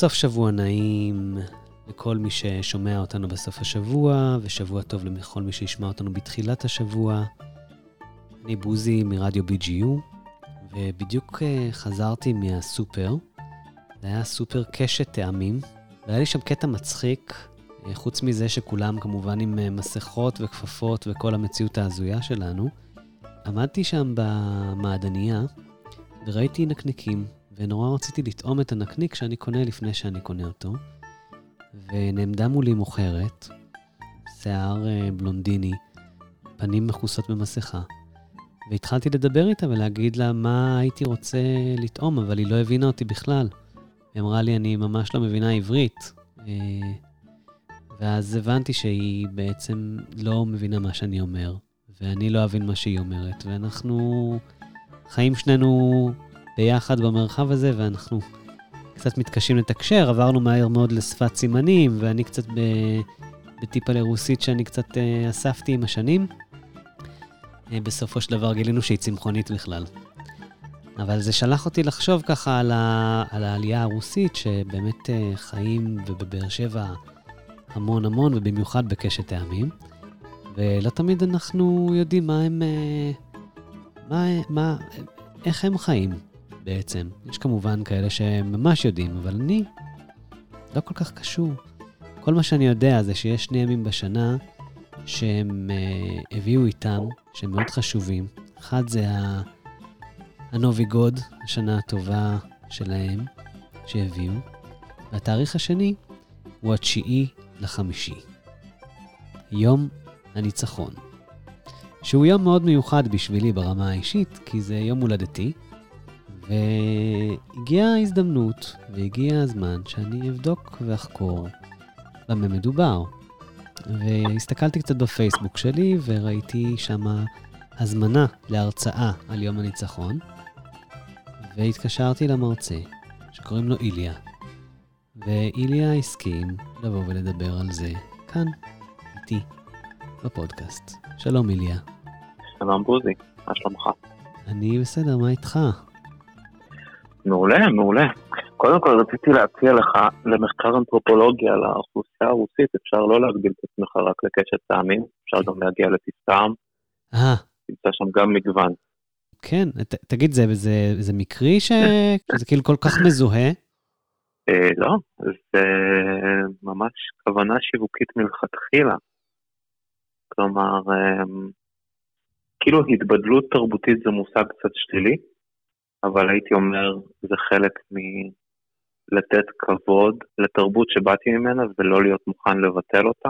סוף שבוע נעים לכל מי ששומע אותנו בסוף השבוע, ושבוע טוב לכל מי שישמע אותנו בתחילת השבוע. אני בוזי מרדיו BGU, ובדיוק אה, חזרתי מהסופר. זה היה סופר קשת טעמים, והיה לי שם קטע מצחיק, אה, חוץ מזה שכולם כמובן עם אה, מסכות וכפפות וכל המציאות ההזויה שלנו. עמדתי שם במעדניה, וראיתי נקניקים, ונורא רציתי לטעום את הנקניק שאני קונה לפני שאני קונה אותו. ונעמדה מולי מוכרת, שיער אה, בלונדיני, פנים מכוסות במסכה. והתחלתי לדבר איתה ולהגיד לה מה הייתי רוצה לטעום, אבל היא לא הבינה אותי בכלל. היא אמרה לי, אני ממש לא מבינה עברית. אה, ואז הבנתי שהיא בעצם לא מבינה מה שאני אומר, ואני לא אבין מה שהיא אומרת, ואנחנו חיים שנינו ביחד במרחב הזה, ואנחנו קצת מתקשים לתקשר, עברנו מהר מאוד לשפת סימנים, ואני קצת ב... בטיפה לרוסית שאני קצת uh, אספתי עם השנים. Uh, בסופו של דבר גילינו שהיא צמחונית בכלל. אבל זה שלח אותי לחשוב ככה על, ה... על העלייה הרוסית, שבאמת uh, חיים ובבאר שבע המון המון, ובמיוחד בקשת טעמים. ולא תמיד אנחנו יודעים מה הם... מה, מה, איך הם חיים. בעצם. יש כמובן כאלה שממש יודעים, אבל אני לא כל כך קשור. כל מה שאני יודע זה שיש שני ימים בשנה שהם uh, הביאו איתם, שהם מאוד חשובים. אחד זה הנובי גוד, השנה הטובה שלהם, שהביאו. והתאריך השני הוא התשיעי לחמישי. יום הניצחון. שהוא יום מאוד מיוחד בשבילי ברמה האישית, כי זה יום הולדתי, והגיעה ההזדמנות והגיע הזמן שאני אבדוק ואחקור במה מדובר. והסתכלתי קצת בפייסבוק שלי וראיתי שם הזמנה להרצאה על יום הניצחון, והתקשרתי למרצה, שקוראים לו איליה, ואיליה הסכים לבוא ולדבר על זה כאן, איתי, בפודקאסט. שלום איליה. שלום בוזי, מה שלומך? אני בסדר, מה איתך? מעולה, מעולה. קודם כל רציתי להציע לך למחקר אנתרופולוגיה לאוכלוסייה הרוסית, אפשר לא להגביל את עצמך רק לקשת טעמים, אפשר גם להגיע לטעם. אה. תמצא שם גם מגוון. כן, ת, תגיד, זה, זה, זה מקרי שזה כאילו כל כך מזוהה? אה, לא, זה ממש כוונה שיווקית מלכתחילה. כלומר, אה, כאילו התבדלות תרבותית זה מושג קצת שלילי, אבל הייתי אומר, זה חלק מלתת כבוד לתרבות שבאתי ממנה ולא להיות מוכן לבטל אותה.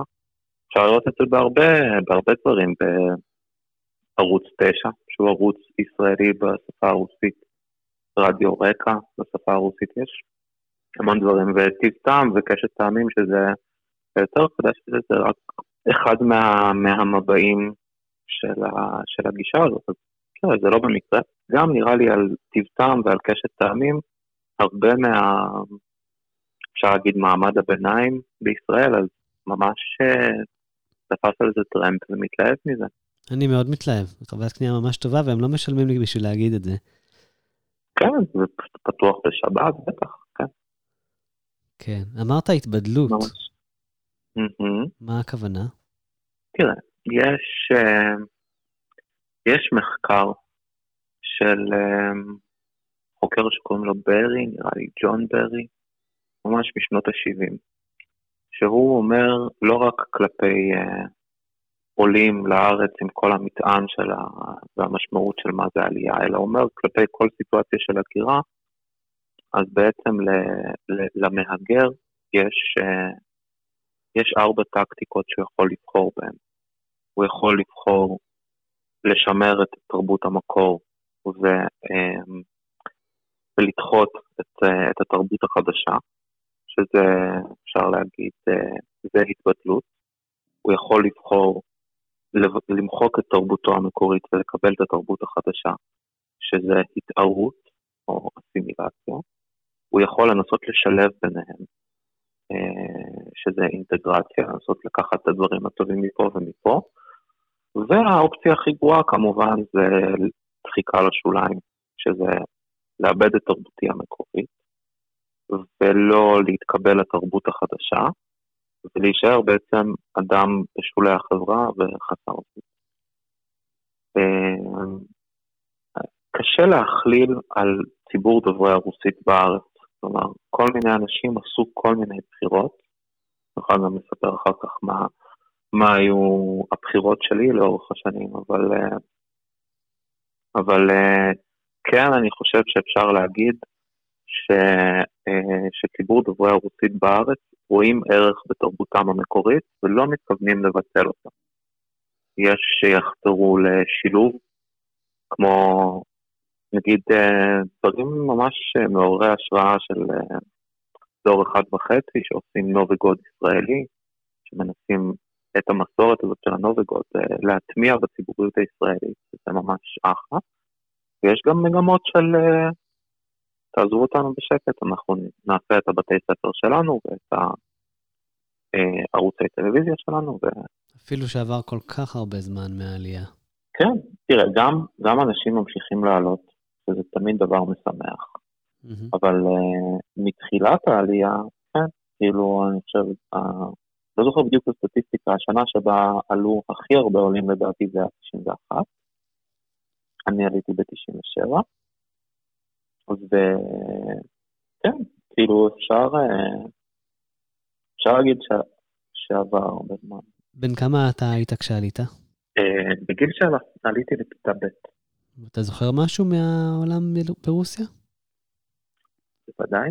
אפשר לראות את זה בהרבה, בהרבה דברים, בערוץ 9, שהוא ערוץ ישראלי בשפה הרוסית, רדיו רקע בשפה הרוסית יש, המון דברים, וטיב טעם וקשת טעמים שזה יותר חדש, שזה רק אחד מה, מהמבעים של, ה, של הגישה הזאת, אז כן, זה לא במקרה. גם נראה לי על טיב טעם ועל קשת טעמים, הרבה מה... אפשר להגיד מעמד הביניים בישראל, אז ממש אה, תפס על זה טרמפ ומתלהב מזה. אני מאוד מתלהב, חוויית קנייה ממש טובה, והם לא משלמים לי בשביל להגיד את זה. כן, זה פתוח בשבת, בטח, כן. כן, אמרת התבדלות. ממש. מה הכוונה? תראה, יש, אה, יש מחקר של um, חוקר שקוראים לו ברי, נראה לי ג'ון ברי, ממש משנות ה-70, שהוא אומר לא רק כלפי uh, עולים לארץ עם כל המטען של ה... והמשמעות של מה זה עלייה, אלא אומר כלפי כל סיטואציה של הגירה, אז בעצם ל... ל... למהגר יש, uh, יש ארבע טקטיקות שהוא יכול לבחור בהן. הוא יכול לבחור לשמר את תרבות המקור אמ, ולדחות את, את התרבות החדשה, שזה, אפשר להגיד, אה, זה התבטלות. הוא יכול לבחור למחוק את תרבותו המקורית ולקבל את התרבות החדשה, שזה התערות או אסימילציה. הוא יכול לנסות לשלב ביניהם, אה, שזה אינטגרציה, לנסות לקחת את הדברים הטובים מפה ומפה. והאופציה הכי גרועה כמובן זה דחיקה לשוליים, שזה לאבד את תרבותי המקורית. ולא להתקבל לתרבות החדשה, ולהישאר בעצם אדם בשולי החברה וחסר זכות. אה, קשה להכליל על ציבור דוברי הרוסית בארץ. כלומר, כל מיני אנשים עשו כל מיני בחירות. נוכל גם לספר אחר כך מה, מה היו הבחירות שלי לאורך השנים, אבל, אה, אבל אה, כן, אני חושב שאפשר להגיד ש, שציבור דוברי הרוסית בארץ רואים ערך בתרבותם המקורית ולא מתכוונים לבטל אותה. יש שיחתרו לשילוב, כמו נגיד אה, דברים ממש אה, מעוררי השראה של אה, דור אחד וחצי שעושים נובגוד ישראלי, שמנסים את המסורת הזאת של הנובגוד להטמיע בציבוריות הישראלית, זה ממש אחלה. ויש גם מגמות של תעזבו אותנו בשקט, אנחנו נעשה את הבתי ספר שלנו ואת ערוצי טלוויזיה שלנו. ו... אפילו שעבר כל כך הרבה זמן מהעלייה. כן, תראה, גם, גם אנשים ממשיכים לעלות, וזה תמיד דבר משמח. Mm-hmm. אבל uh, מתחילת העלייה, כן, כאילו, אני חושב, לא זוכר בדיוק את הסטטיסטיקה, השנה שבה עלו הכי הרבה עולים לדעתי זה היה 91, אני עליתי ב-97, אז uh, כן, כאילו אפשר, uh, אפשר להגיד ש... שעבר הרבה זמן. בן כמה אתה היית כשעלית? Uh, בגיל שעליתי לכיתה ב'. אתה זוכר משהו מהעולם ברוסיה? בוודאי.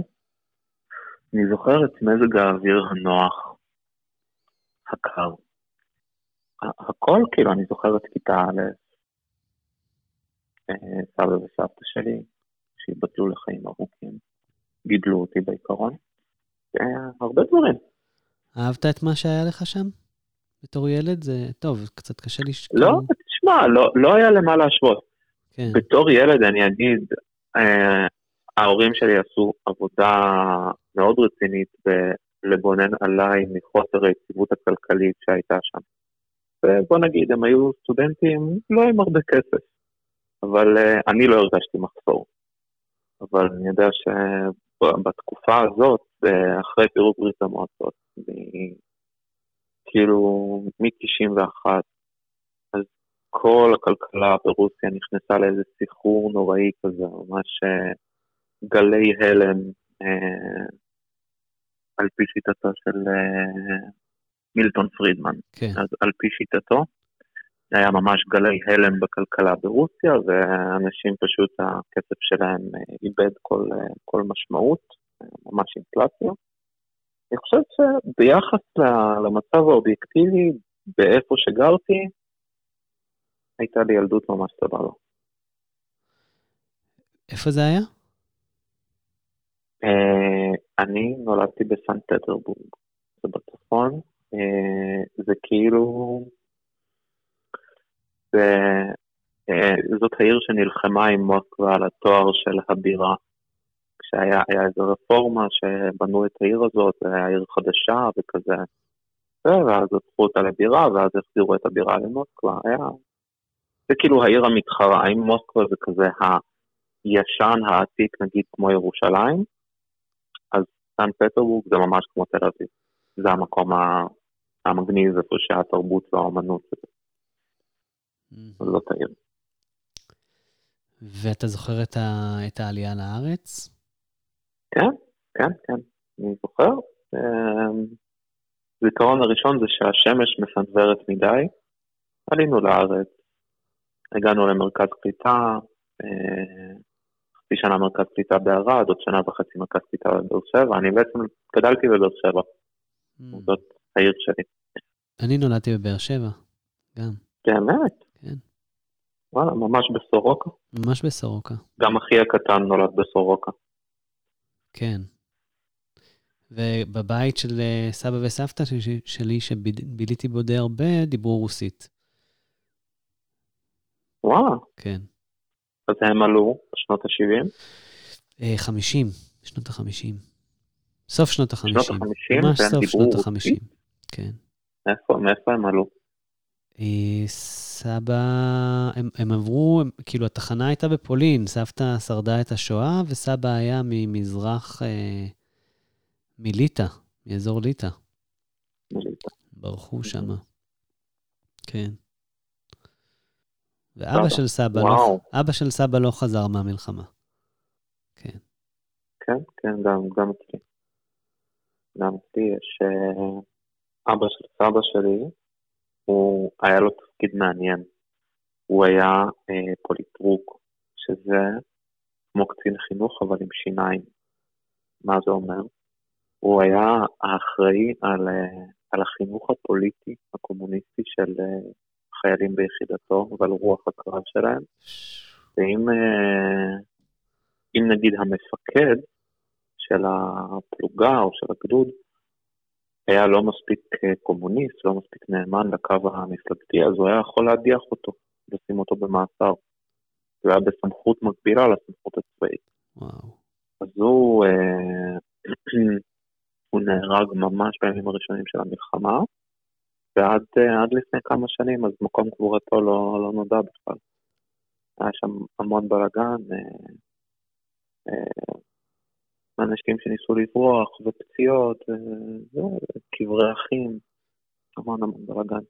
אני זוכר את מזג האוויר הנוח, הקר. הכל, כאילו, אני זוכר את כיתה א', אה, סבא וסבתא שלי, שהתבטלו לחיים ארוכים, גידלו אותי בעיקרון. הרבה דברים. אהבת את מה שהיה לך שם? בתור ילד זה טוב, קצת קשה לשכוח. לא, תשמע, לא, לא היה למה להשוות. כן. בתור ילד אני אגיד, אה, ההורים שלי עשו עבודה מאוד רצינית בלבונן עליי מחוסר היציבות הכלכלית שהייתה שם. ובוא נגיד, הם היו סטודנטים לא עם הרבה כסף, אבל אה, אני לא הרגשתי מחסור. אבל אני יודע שבתקופה הזאת, אחרי פירוק ברית המועצות, כאילו מ-91 כל הכלכלה ברוסיה נכנסה לאיזה סחרור נוראי כזה, ממש אה, גלי הלם אה, על פי שיטתו של אה, מילטון פרידמן. כן. אז על פי שיטתו, היה ממש גלי הלם בכלכלה ברוסיה, ואנשים פשוט, הכסף שלהם אה, איבד כל, אה, כל משמעות, ממש אינפלציה. אני חושב שביחס למצב האובייקטיבי, באיפה שגרתי, הייתה לי ילדות ממש סבבה. איפה זה היה? Uh, אני נולדתי בסנט פטרבורג, זה בצפון, uh, זה כאילו, זה, uh, זאת העיר שנלחמה עם מוסקבה על התואר של הבירה. כשהיה איזו רפורמה שבנו את העיר הזאת, זה היה עיר חדשה וכזה, ואז הפכו אותה לבירה, ואז החזירו את הבירה למוסקבה, היה זה כאילו העיר המתחרה, האם מוסקבה זה כזה הישן, העתיק, נגיד כמו ירושלים, סן פטרבורג זה ממש כמו תל אביב. זה המקום המגניב, איפה שהתרבות והאומנות. זאת העיר. ואתה זוכר את, ה... את העלייה לארץ? כן, כן, כן, אני זוכר. הזיכרון אמ, הראשון זה שהשמש מסנוורת מדי. עלינו לארץ, הגענו למרכז קליטה, אה, חצי שנה מרכז קליטה בערד, עוד שנה וחצי מרכז קליטה בבאר שבע, אני בעצם גדלתי בבאר שבע, mm. זאת העיר שלי. אני נולדתי בבאר שבע, גם. באמת? כן. וואלה, ממש בסורוקה? ממש בסורוקה. גם אחי הקטן נולד בסורוקה. כן. ובבית של אה, סבא וסבתא שלי, שביליתי בו די הרבה, דיברו רוסית. וואלה. כן. אז הם עלו בשנות ה-70? 50, אה, שנות ה-50. סוף שנות ה-50. שנות ה-50? ממש סוף שנות ה-50, כן. איפה, מאיפה הם עלו? אה, סבא, הם, הם עברו, הם, כאילו התחנה הייתה בפולין, סבתא שרדה את השואה, וסבא היה ממזרח, אה, מליטא, מאזור ליטא. מליטא. ברחו שמה. כן. ואבא של סבא, לא, אבא של סבא לא חזר מהמלחמה. כן. כן, כן, גם, גם אצלי. גם אצלי יש... אה, אבא של סבא שלי, הוא, היה לו תפקיד מעניין. הוא היה אה, פוליטרוק, שזה כמו קצין חינוך, אבל עם שיניים. מה זה אומר? הוא היה האחראי על, אה, על החינוך הפוליטי הקומוניסטי של אה, חיילים ביחידתו ועל רוח הקרב שלהם. ואם אה, אם נגיד המפקד של הפלוגה או של הגדוד היה לא מספיק קומוניסט, לא מספיק נאמן לקו המפלגתי, אז הוא היה יכול להדיח אותו, לשים אותו במאסר. זה היה בסמכות מקבילה לסמכות הצבאית. וואו. אז הוא, אה, הוא נהרג ממש בימים הראשונים של המלחמה, ועד אה, לפני כמה שנים, אז מקום קבורתו לא, לא נודע בכלל. היה שם המון בלאגן, אה, אה, אנשים שניסו לברוח, ופציעות, וקברי אחים, המון המון בלאגן.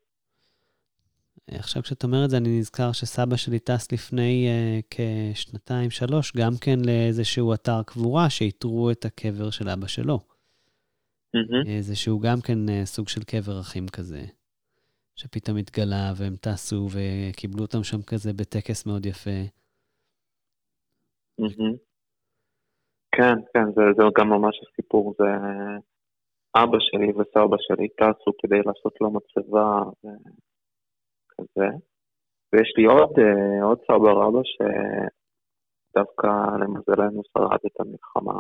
עכשיו כשאתה אומר את זה, אני נזכר שסבא שלי טס לפני uh, כשנתיים, שלוש, גם כן לאיזשהו אתר קבורה, שאיתרו את הקבר של אבא שלו. Mm-hmm. איזשהו גם כן uh, סוג של קבר אחים כזה, שפתאום התגלה והם טסו וקיבלו אותם שם כזה בטקס מאוד יפה. Mm-hmm. כן, כן, זה, זה גם ממש הסיפור, זה אבא שלי וסבא שלי טסו כדי לעשות לו מצבה וכזה, ויש לי עוד, אה, עוד סבא רבא שדווקא למזלנו שרד את המלחמה,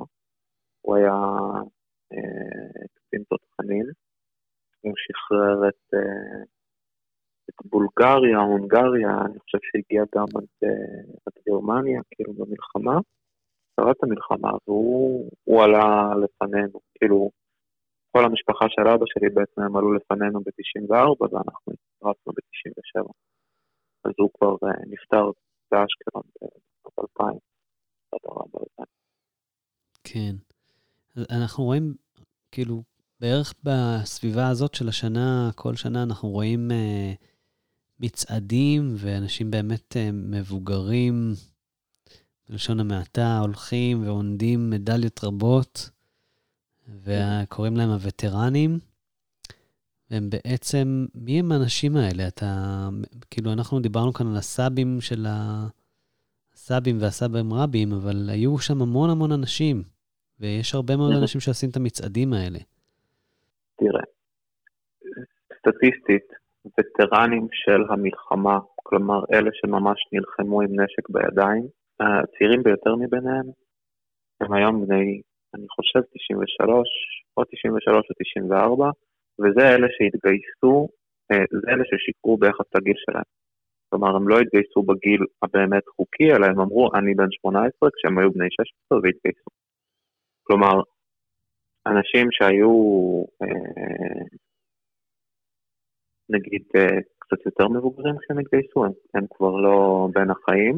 הוא היה אה, קצין תותחנים, הוא שחרר את, אה, את בולגריה, הונגריה, אני חושב שהגיע גם עד, עד גרמניה, כאילו במלחמה. שרת המלחמה, והוא עלה לפנינו, כאילו, כל המשפחה של אבא שלי בעצם הם עלו לפנינו ב-94 ואנחנו הצטרפנו ב-97. אז הוא כבר נפטר באשקלון ב-2000. כן. אנחנו רואים, כאילו, בערך בסביבה הזאת של השנה, כל שנה אנחנו רואים uh, מצעדים ואנשים באמת uh, מבוגרים, בלשון המעטה, הולכים ועונדים מדליות רבות, וקוראים להם הווטרנים. והם בעצם, מי הם האנשים האלה? אתה, כאילו, אנחנו דיברנו כאן על הסאבים של ה... הסאבים והסאבים רבים, אבל היו שם המון המון אנשים, ויש הרבה מאוד אנשים שעושים את המצעדים האלה. תראה, סטטיסטית, וטרנים של המלחמה, כלומר אלה שממש נלחמו עם נשק בידיים, הצעירים ביותר מביניהם הם היום בני, אני חושב, 93, או 93 או 94, וזה אלה שהתגייסו, אה, זה אלה ששיקרו ביחס לגיל שלהם. כלומר, הם לא התגייסו בגיל הבאמת חוקי, אלא הם אמרו, אני בן 18 כשהם היו בני 16 והתגייסו. כלומר, אנשים שהיו, אה, נגיד, אה, קצת יותר מבוגרים כשהם התגייסו, הם, הם כבר לא בין החיים,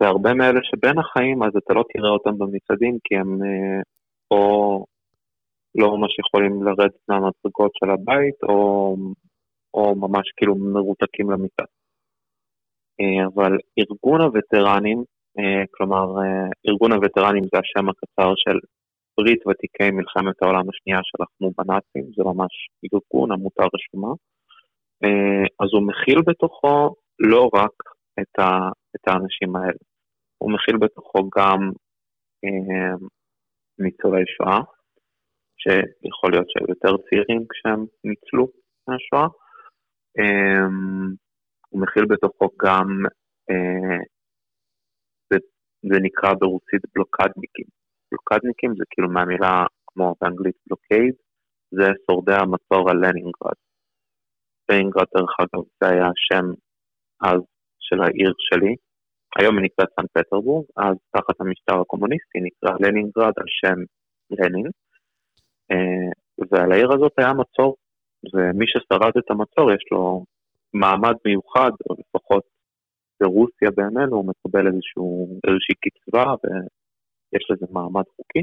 והרבה מאלה שבין החיים, אז אתה לא תראה אותם במצעדים, כי הם אה, או לא ממש יכולים לרדת מהמדרגות של הבית, או, או ממש כאילו מרותקים למיטה. אה, אבל ארגון הווטרנים, כלומר, ארגון הווטרנים זה השם הקצר של ברית ותיקי מלחמת העולם השנייה שלחמו בנאצים, זה ממש ארגון, עמותה רשומה. אז הוא מכיל בתוכו לא רק את, ה, את האנשים האלה, הוא מכיל בתוכו גם אה, ניצולי שואה, שיכול להיות שהיו יותר צעירים כשהם ניצלו מהשואה, אה, הוא מכיל בתוכו גם, אה, זה, נקרא ברוסית בלוקדניקים. בלוקדניקים זה כאילו מהמילה כמו באנגלית בלוקייד, זה שורדי המצור על לנינגרד. לנינגרד דרך אגב זה היה שם אז של העיר שלי, היום היא נקראת סן פטרבורג, אז תחת המשטר הקומוניסטי נקרא לנינגרד על שם לנין, אה, ועל העיר הזאת היה מצור, ומי ששרד את המצור יש לו מעמד מיוחד, או לפחות ברוסיה בימינו הוא מקבל איזשהו, איזושהי קצבה יש לזה מעמד חוקי,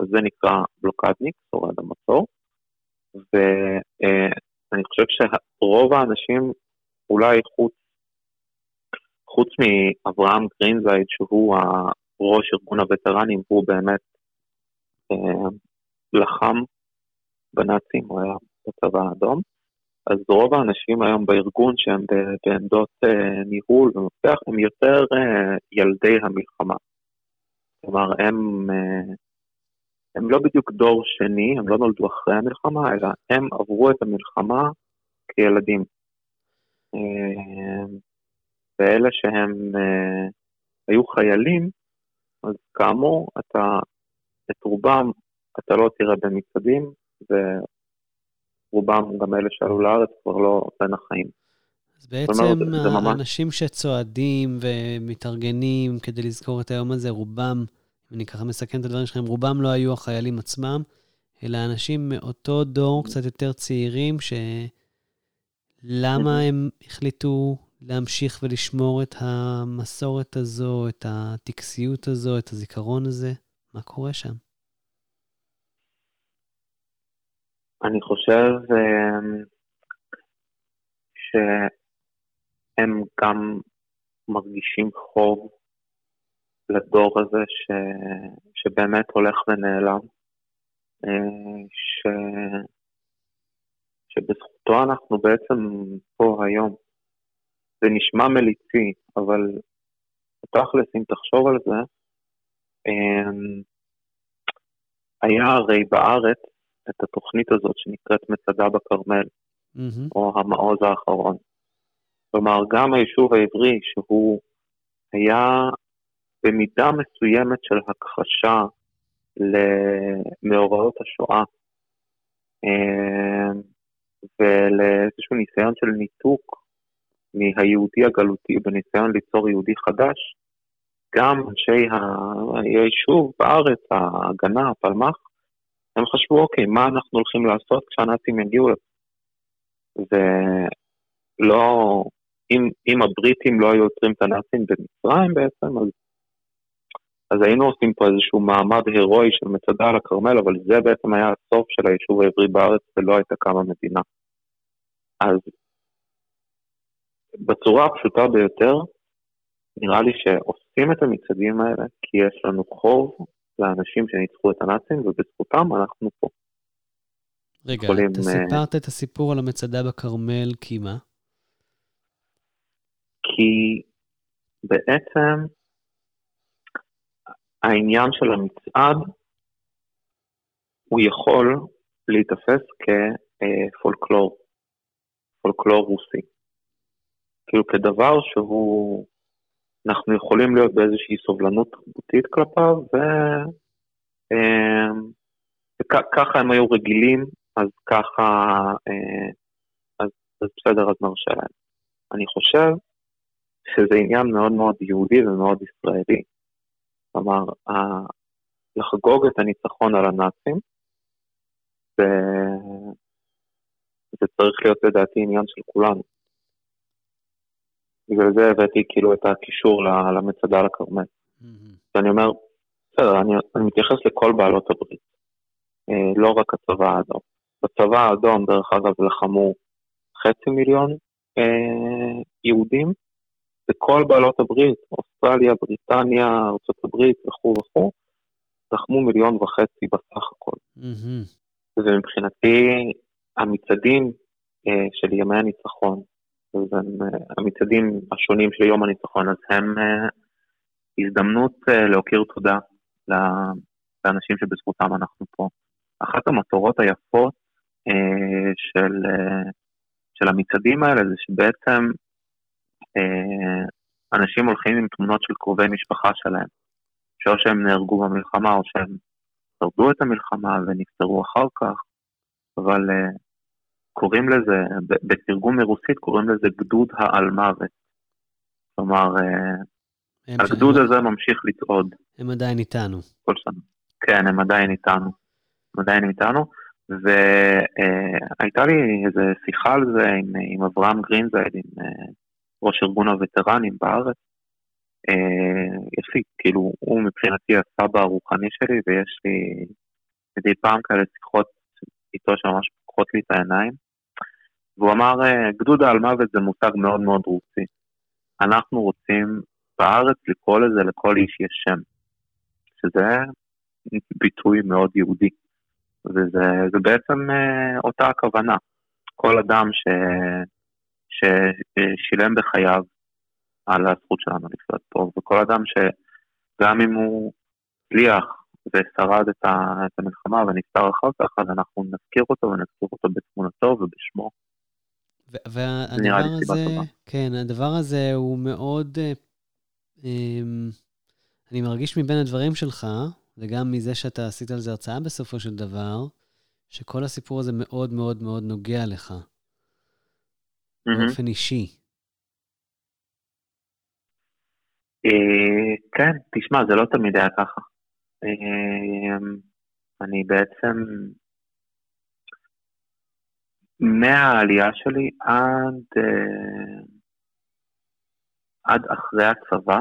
אז זה נקרא בלוקדניק, שורד המצור, ואני חושב שרוב האנשים, אולי חוץ, חוץ מאברהם גרינזייד, שהוא ראש ארגון הווטרנים, הוא באמת אה, לחם בנאצים, הוא היה בצבא האדום, אז רוב האנשים היום בארגון שהם בעמדות אה, ניהול ומפתח הם יותר אה, ילדי המלחמה. כלומר, הם, אה, הם לא בדיוק דור שני, הם לא נולדו אחרי המלחמה, אלא הם עברו את המלחמה כילדים. ואלה שהם היו חיילים, אז כאמור, אתה, את רובם אתה לא תראה במצעדים, רובם, גם אלה שעלו לארץ, כבר לא בין החיים. אז בעצם האנשים ממש... שצועדים ומתארגנים כדי לזכור את היום הזה, רובם, אם אני ככה מסכם את הדברים שלכם, רובם לא היו החיילים עצמם, אלא אנשים מאותו דור, קצת יותר צעירים, שלמה הם החליטו להמשיך ולשמור את המסורת הזו, את הטקסיות הזו, את הזיכרון הזה? מה קורה שם? אני חושב אמ, שהם גם מרגישים חוב לדור הזה ש... שבאמת הולך ונעלם, אה, ש... שבזכותו אנחנו בעצם פה היום. זה נשמע מליצי, אבל תכלס, אם תחשוב על זה, אמ, היה הרי בארץ את התוכנית הזאת שנקראת מצדה בכרמל, mm-hmm. או המעוז האחרון. כלומר, גם היישוב העברי, שהוא היה במידה מסוימת של הכחשה למאורעות השואה, אה, ולאיזשהו ניסיון של ניתוק מהיהודי הגלותי בניסיון ליצור יהודי חדש, גם אנשי היישוב בארץ, ההגנה, הפלמ"ח, הם חשבו, אוקיי, מה אנחנו הולכים לעשות כשהנאצים יגיעו לפה? ולא, אם, אם הבריטים לא היו עוצרים את הנאצים במצרים בעצם, אז, אז היינו עושים פה איזשהו מעמד הירואי של מצדה על הכרמל, אבל זה בעצם היה הסוף של היישוב העברי בארץ ולא הייתה קמה מדינה. אז בצורה הפשוטה ביותר, נראה לי שעושים את המצעדים האלה כי יש לנו חוב לאנשים שניצחו את הנאצים, ובזכותם אנחנו פה. רגע, יכולים, אתה אה, סיפרת את הסיפור על המצדה בכרמל, כי מה? כי בעצם העניין של המצעד, הוא יכול להיתפס כפולקלור, פולקלור רוסי. כאילו כדבר שהוא אנחנו יכולים להיות באיזושהי סובלנות תרבותית כלפיו, וככה אמ, הם היו רגילים, אז ככה, אה, אז, אז בסדר, אז נרשה להם. אני חושב שזה עניין מאוד מאוד יהודי ומאוד ישראלי. כלומר, לחגוג את הניצחון על הנאצים, זה צריך להיות לדעתי עניין של כולנו. בגלל זה הבאתי כאילו את הקישור למצדה לכרמל. Mm-hmm. ואני אומר, בסדר, אני, אני מתייחס לכל בעלות הברית, אה, לא רק הצבא האדום. בצבא האדום, דרך אגב, לחמו חצי מיליון אה, יהודים, וכל בעלות הברית, אוסטרליה, בריטניה, ארה"ב וכו' וכו', לחמו מיליון וחצי בסך הכל. Mm-hmm. ומבחינתי, המצעדים אה, של ימי הניצחון, המצעדים השונים של יום הניצחון, אז הם אה, הזדמנות אה, להכיר תודה לאנשים שבזכותם אנחנו פה. אחת המטרות היפות של, של המצעדים האלה זה שבעצם אנשים הולכים עם תמונות של קרובי משפחה שלהם, שאו שהם נהרגו במלחמה או שהם שרדו את המלחמה ונפטרו אחר כך, אבל קוראים לזה, בתרגום מרוסית קוראים לזה גדוד העל מוות. כלומר, אה, הגדוד הזה ממשיך לצעוד. הם עדיין איתנו. כל שנה. כן, הם עדיין איתנו. הם עדיין איתנו, והייתה לי איזו שיחה על זה עם, עם אברהם גרינזייד, עם אה, ראש ארגון הווטרנים בארץ, אה, יש לי, כאילו, הוא מבחינתי הסבא הרוחני שלי, ויש לי מדי פעם כאלה שיחות איתו שממש פוקחות לי את העיניים. והוא אמר, אה, גדוד על מוות זה מושג מאוד מאוד רוסי. אנחנו רוצים בארץ לקרוא לזה לכל איש יש שם, שזה ביטוי מאוד יהודי. וזה בעצם אה, אותה הכוונה. כל אדם ש, ששילם בחייו על הזכות שלנו לחיות פה, וכל אדם שגם אם הוא הצליח ושרד את המלחמה ונפטר אחר כך, אז אנחנו נזכיר אותו ונזכיר אותו בתמונתו ובשמו. והדבר הזה, כן, הדבר הזה הוא מאוד, אה, אמ, אני מרגיש מבין הדברים שלך, וגם מזה שאתה עשית על זה הרצאה בסופו של דבר, שכל הסיפור הזה מאוד מאוד מאוד נוגע לך. באופן אישי. אה, כן, תשמע, זה לא תמיד היה ככה. אה, אני בעצם, מהעלייה שלי עד, אה, עד אחרי הצבא,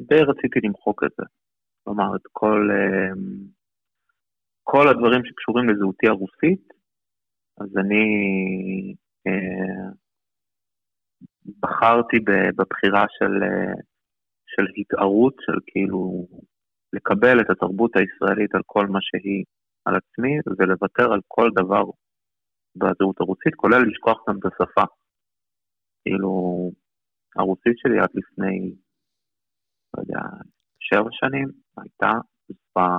די רציתי למחוק את זה. כלומר, את כל, כל הדברים שקשורים לזהותי הרוסית, אז אני בחרתי בבחירה של, אה, של התערות, של כאילו לקבל את התרבות הישראלית על כל מה שהיא על עצמי, ולוותר על כל דבר בזהות הרוסית, כולל לשכוח גם את השפה. כאילו, הרוסית שלי עד לפני, לא יודע, שבע שנים, הייתה זוועה.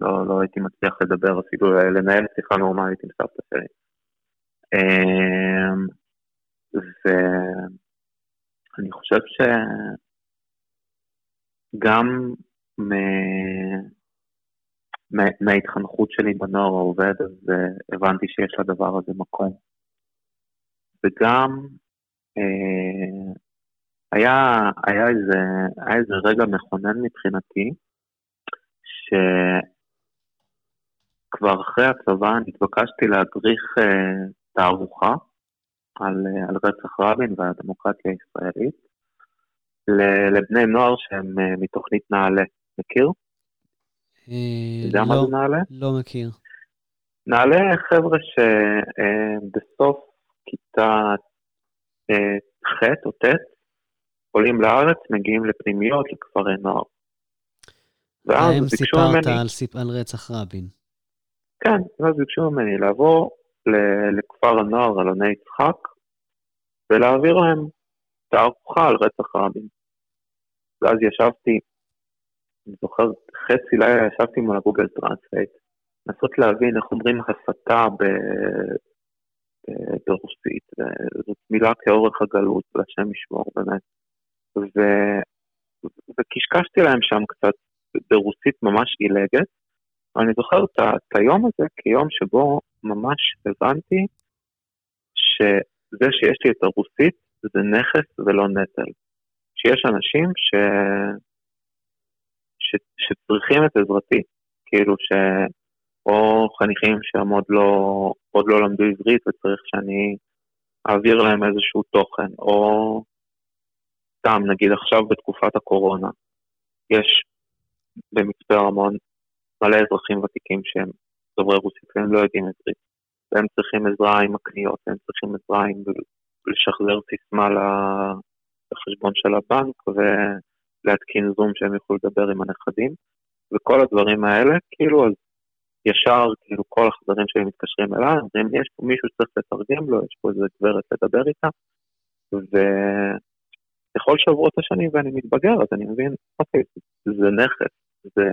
לא, לא הייתי מצליח לדבר אפילו, לנהל שיחה נורמלית עם סבתא שלי. אמ, ואני חושב שגם. מההתחנכות שלי בנוער העובד, אז uh, הבנתי שיש לדבר הזה מקום. וגם uh, היה, היה, איזה, היה איזה רגע מכונן מבחינתי, שכבר אחרי הצבא נתבקשתי להדריך uh, תערוכה על, אה, על רצח רבין והדמוקרטיה הישראלית לבני נוער שהם אה, מתוכנית נעל"ה. מכיר? אה, יודע לא, מה זה נעל"ה? לא מכיר. נעל"ה חבר'ה שבסוף כיתה ח' או ט' עולים לארץ, מגיעים לפנימיות, לכפרי נוער. ואז ביקשו ממני... סיפרת על, סיפ... על רצח רבין. כן, ואז ביקשו ממני לעבור לכפר הנוער אלוני יצחק, ולהעביר להם תערוכה על רצח רבין. ואז ישבתי, זוכר, חצי לילה ישבתי מול ה Google Translate, לנסות להבין איך אומרים הסתה ב... ברוסית, זאת מילה כאורך הגלות, והשם ישמור באמת. ו... וקשקשתי להם שם קצת ברוסית ממש עילגת, ואני זוכר את היום הזה כיום שבו ממש הבנתי שזה שיש לי את הרוסית זה נכס ולא נטל. שיש אנשים ש... ש... שצריכים את עזרתי, כאילו ש... או חניכים שהם עוד לא, עוד לא למדו עברית וצריך שאני אעביר להם איזשהו תוכן, או סתם, נגיד עכשיו בתקופת הקורונה, יש במצפה רמון מלא אזרחים ותיקים שהם דוברי רוסית והם לא יודעים עברית. והם צריכים עזרה עם הקניות, והם צריכים עזרה עם לשחזר סיסמה לחשבון של הבנק ולהתקין זום שהם יוכלו לדבר עם הנכדים. וכל הדברים האלה, כאילו, אז ישר, כאילו, כל החברים שלי מתקשרים אליי, אומרים, יש פה מישהו שצריך לתרגם לו, יש פה איזה גברת לדבר איתה, וככל שעברו את השנים ואני מתבגר, אז אני מבין, אוקיי, זה נכס, זה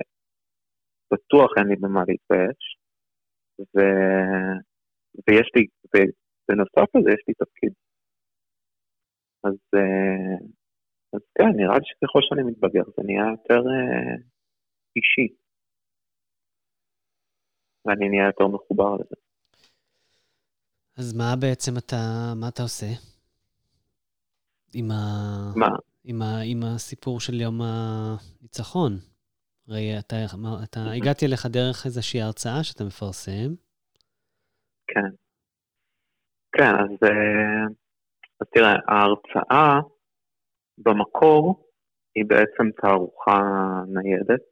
בטוח אין לי במה להתבייש, ו... ויש לי, ובנוסף לזה יש לי תפקיד. אז, אה, אז כן, נראה לי שככל שאני מתבגר זה נהיה יותר אה, אישי. ואני נהיה יותר מחובר לזה. אז מה בעצם אתה, מה אתה עושה? עם, ה... מה? עם, ה... עם הסיפור של יום הניצחון. הרי אתה, אתה הגעתי אליך דרך איזושהי הרצאה שאתה מפרסם. כן. כן, אז, אה, אז תראה, ההרצאה במקור היא בעצם תערוכה ניידת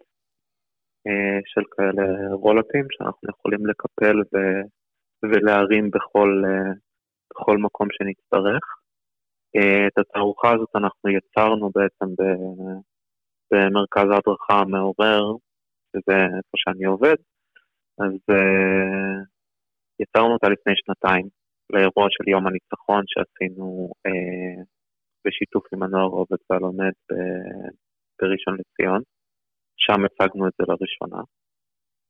אה, של כאלה רולאפים שאנחנו יכולים לקפל ו... ולהרים בכל, אה, בכל מקום שנצטרך. אה, את התערוכה הזאת אנחנו יצרנו בעצם במרכז ההדרכה המעורר, שזה איפה שאני עובד, אז יצרנו אותה לפני שנתיים לאירוע של יום הניצחון שעשינו בשיתוף עם הנוער עובד והלומד בראשון לציון. שם הצגנו את זה לראשונה.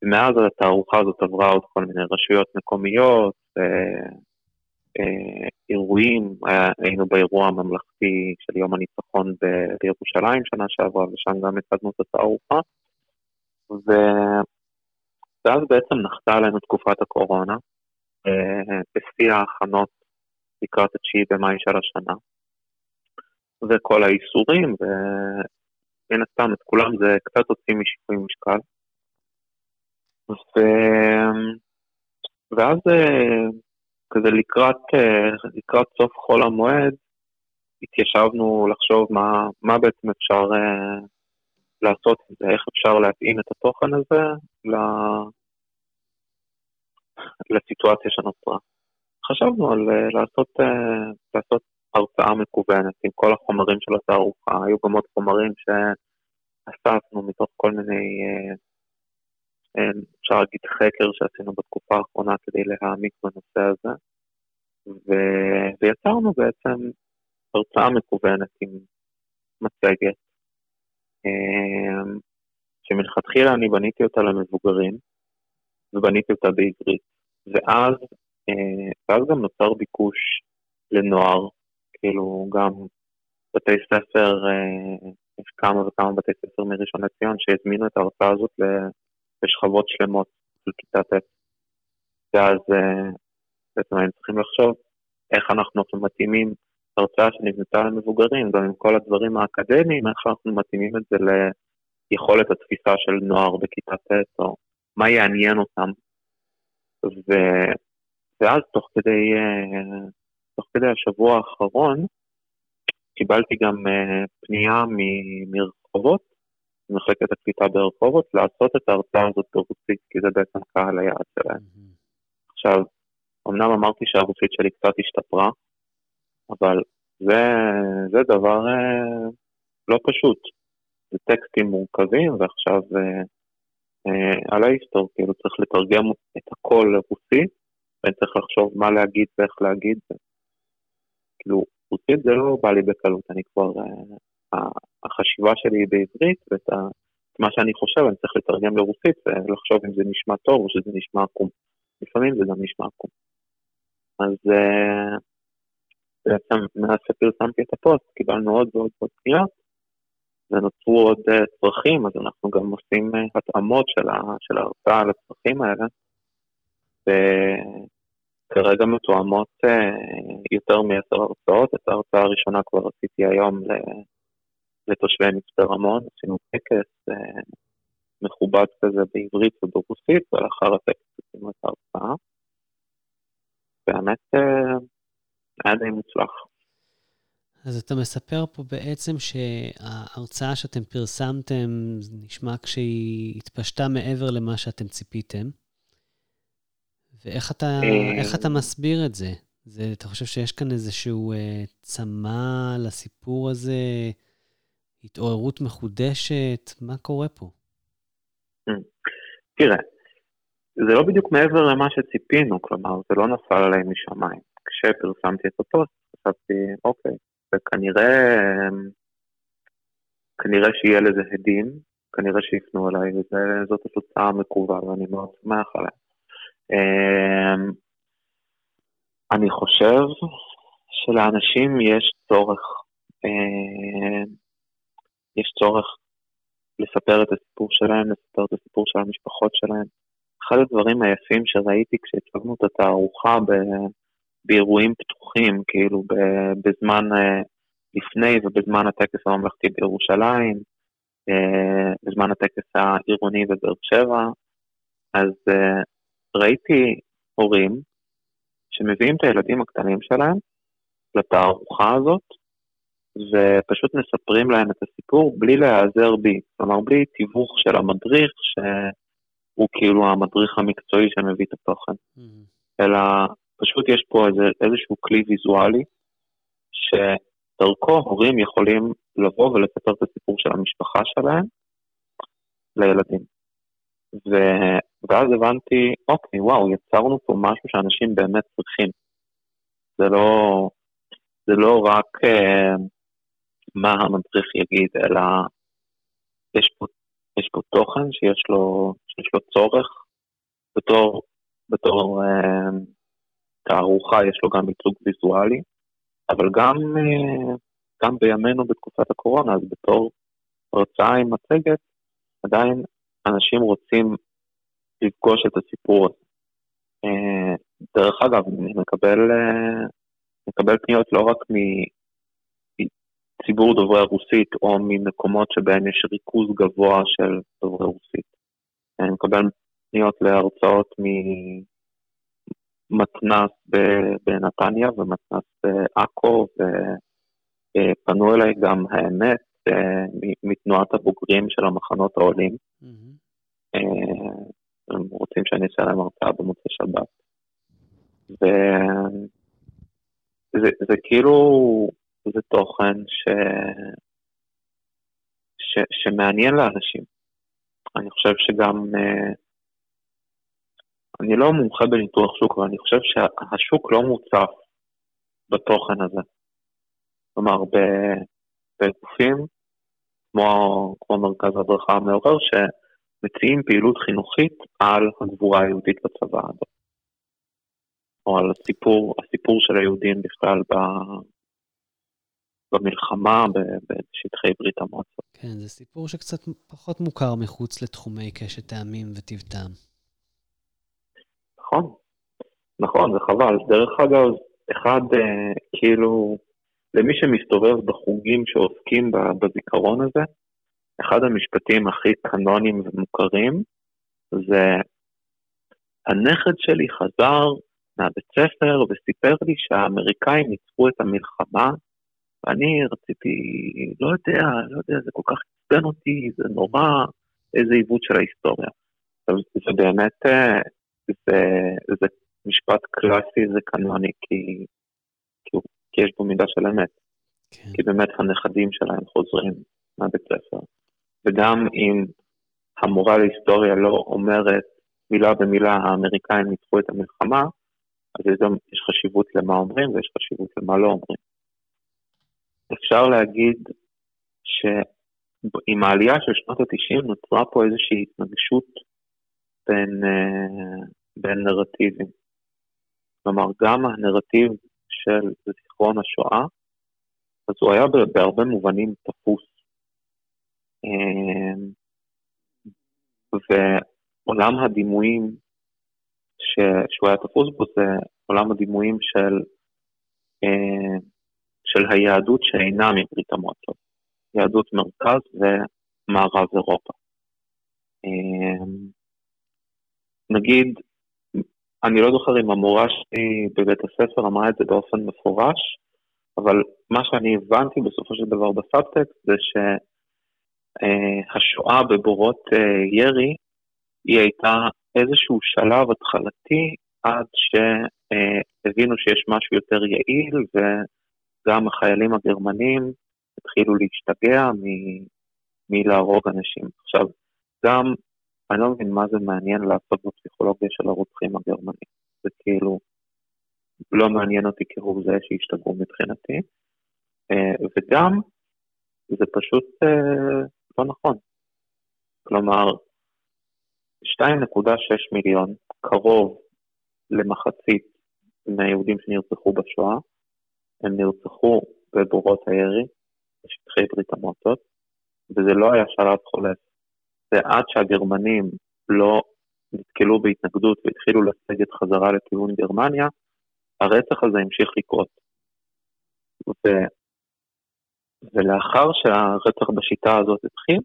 ומאז התערוכה הזאת עברה עוד כל מיני רשויות מקומיות, אה, אה, אירועים, היינו באירוע הממלכתי של יום הניצחון בירושלים שנה שעברה, ושם גם הצגנו את התערוכה. ו... ואז בעצם נחתה עלינו תקופת הקורונה, אה, בשיא ההכנות לקראת התשיעי במאי של השנה. וכל האיסורים, מן הסתם את כולם זה קצת הוציא משיפוי משקל. ו... ואז אה, כזה לקראת, אה, לקראת סוף חול המועד, התיישבנו לחשוב מה, מה בעצם אפשר uh, לעשות עם זה, איך אפשר להתאים את התוכן הזה ל... לסיטואציה שנוצרה. חשבנו על uh, לעשות, uh, לעשות הרצאה מקוונת עם כל החומרים של התערוכה, היו גם עוד חומרים שאספנו מתוך כל מיני, אה, אה, אפשר להגיד חקר שעשינו בתקופה האחרונה כדי להעמיק בנושא הזה, ו... ויצרנו בעצם הרצאה מקוונת עם מצגת, אה, שמלכתחילה אני בניתי אותה למבוגרים, ובניתי אותה בעברית, ואז, ואז גם נוצר ביקוש לנוער כאילו גם בתי ספר, אה, יש כמה וכמה בתי ספר מראשון לציון שהזמינו את ההרצאה הזאת לשכבות שלמות של כיתה ט'. ואז אה, בעצם היינו צריכים לחשוב איך אנחנו מתאימים הרצאה שנבנתה למבוגרים, גם עם כל הדברים האקדמיים, איך אנחנו מתאימים את זה ליכולת התפיסה של נוער בכיתה ט', או מה יעניין אותם. ו... ואז תוך כדי אה, תוך כדי השבוע האחרון קיבלתי גם uh, פנייה מרחובות, ממחלקת הקליטה ברחובות, לעשות את ההרצאה הזאת ברוסית, כי זה בעצם קהל היעד שלהם. Mm-hmm. עכשיו, אמנם אמרתי שהרוסית שלי קצת השתפרה, אבל זה, זה דבר uh, לא פשוט. זה טקסטים מורכבים, ועכשיו uh, uh, על ההיסטור, כאילו צריך לתרגם את הכל לרוסית, ואני צריך לחשוב מה להגיד ואיך להגיד. כאילו, רוסית זה לא בא לי בקלות, אני כבר, uh, החשיבה שלי היא בעברית, ואת ה, מה שאני חושב אני צריך לתרגם לרוסית ולחשוב אם זה נשמע טוב או שזה נשמע עקום. לפעמים זה גם נשמע עקום. אז uh, בעצם מאז שפרסמתי את הפוסט קיבלנו עוד ועוד ועוד פניות, ונוצרו עוד uh, צרכים, אז אנחנו גם עושים התאמות של ההרצאה לצרכים האלה. כרגע מתואמות אה, יותר מעשר הרצאות. את ההרצאה הראשונה כבר עשיתי היום לתושבי מצפה רמון, עשינו טקס אה, מכובד כזה בעברית וברוסית, ולאחר הטקס עשינו את ההרצאה. באמת אה, היה די מוצלח. אז אתה מספר פה בעצם שההרצאה שאתם פרסמתם, נשמע כשהיא התפשטה מעבר למה שאתם ציפיתם. ואיך אתה, איך אתה מסביר את זה? זה? אתה חושב שיש כאן איזשהו אה, צמא לסיפור הזה, התעוררות מחודשת? מה קורה פה? תראה, זה לא בדיוק מעבר למה שציפינו, כלומר, זה לא נפל עליי משמיים. כשפרסמתי את הפוסט, חשבתי, אוקיי, וכנראה כנראה שיהיה לזה הדים, כנראה שיפנו אליי, וזאת התוצאה המקווה, ואני מאוד שמח עליה. אמ, אני חושב שלאנשים יש צורך, אמ, יש צורך לספר את הסיפור שלהם, לספר את הסיפור של המשפחות שלהם. אחד הדברים היפים שראיתי כשהצגנו את התערוכה ב- באירועים פתוחים, כאילו בזמן אה, לפני ובזמן הטקס הממלכתי בירושלים, אה, בזמן הטקס העירוני בבאר שבע, אז אה, ראיתי הורים שמביאים את הילדים הקטנים שלהם לתערוכה הזאת, ופשוט מספרים להם את הסיפור בלי להיעזר בי, כלומר בלי תיווך של המדריך, שהוא כאילו המדריך המקצועי שמביא את התוכן, mm-hmm. אלא פשוט יש פה איזה, איזשהו כלי ויזואלי, שדרכו הורים יכולים לבוא ולספר את הסיפור של המשפחה שלהם לילדים. ו... ואז הבנתי, אוקיי, וואו, יצרנו פה משהו שאנשים באמת צריכים. זה לא, זה לא רק אה, מה המדריך יגיד, אלא יש פה, יש פה תוכן שיש לו, שיש לו צורך, בתור, בתור אה, תערוכה יש לו גם ייצוג ויזואלי, אבל גם, אה, גם בימינו בתקופת הקורונה, אז בתור הרצאה עם מצגת, עדיין אנשים רוצים לפגוש את הסיפור הזה. אה, דרך אגב, אני מקבל, אה, מקבל פניות לא רק מציבור דוברי הרוסית או ממקומות שבהם יש ריכוז גבוה של דוברי רוסית. אני מקבל פניות להרצאות ממתנ"ס בנתניה ומתנ"ס בעכו, ופנו אליי גם האמת אה, מתנועת הבוגרים של המחנות העולים. Mm-hmm. הם רוצים שאני אעשה להם הרצאה במוצאי שבת. וזה זה כאילו, זה תוכן ש... ש... שמעניין לאנשים. אני חושב שגם, אה, אני לא מומחה בניתוח שוק, אבל אני חושב שהשוק לא מוצף בתוכן הזה. כלומר, בגופים כמו, כמו מרכז הדרכה המעורר, ש... מציעים פעילות חינוכית על הגבורה היהודית בצבא האדום. או על הסיפור, הסיפור של היהודים בכלל ב... במלחמה בשטחי ברית המועצות. כן, זה סיפור שקצת פחות מוכר מחוץ לתחומי קשת טעמים וטיב טעם. נכון, נכון, זה חבל. דרך אגב, אחד, אה, כאילו, למי שמסתובב בחוגים שעוסקים בזיכרון הזה, אחד המשפטים הכי קנונים ומוכרים זה הנכד שלי חזר מהבית ספר וסיפר לי שהאמריקאים ניצחו את המלחמה ואני רציתי, לא יודע, לא יודע, זה כל כך עצבן אותי, זה נורא, איזה עיוות של ההיסטוריה. זה באמת, אה, זה, זה משפט קלאסי, זה קנוני, כי, כי, יש בו מידה של אמת. כן. כי באמת הנכדים שלהם חוזרים מהבית ספר. וגם אם המורה להיסטוריה לא אומרת מילה במילה האמריקאים ניצחו את המלחמה, אז יש חשיבות למה אומרים ויש חשיבות למה לא אומרים. אפשר להגיד שעם העלייה של שנות ה-90 נוצרה פה איזושהי התנגשות בין, אה, בין נרטיבים. כלומר, גם הנרטיב של זיכרון השואה, אז הוא היה בהרבה מובנים תפוס. אמ, ועולם הדימויים ש... שהוא היה תפוס בו זה עולם הדימויים של, אמ, של היהדות שאינה מברית המועצות, יהדות מרכז ומערב אירופה. אמ, נגיד, אני לא זוכר אם המורה שלי בבית הספר אמרה את זה באופן מפורש, אבל מה שאני הבנתי בסופו של דבר בסאבטקסט זה ש... אה, בבורות אה, ירי, היא הייתה איזשהו שלב התחלתי עד שהבינו שיש משהו יותר יעיל וגם החיילים הגרמנים התחילו להשתגע מלהרוג אנשים. עכשיו, גם, אני לא מבין מה זה מעניין לעשות בפסיכולוגיה של הרוצחים הגרמנים. זה כאילו לא מעניין אותי כהוא זה שהשתגעו מבחינתי. אה, וגם, זה פשוט לא נכון. כלומר, 2.6 מיליון, קרוב למחצית מהיהודים שנרצחו בשואה, הם נרצחו בבורות הירי, בשטחי ברית המועצות, וזה לא היה שלב חולף. ועד שהגרמנים לא נתקלו בהתנגדות והתחילו לסגת חזרה לכיוון גרמניה, הרצח הזה המשיך לקרות. ו... ולאחר שהרצח בשיטה הזאת התחיל,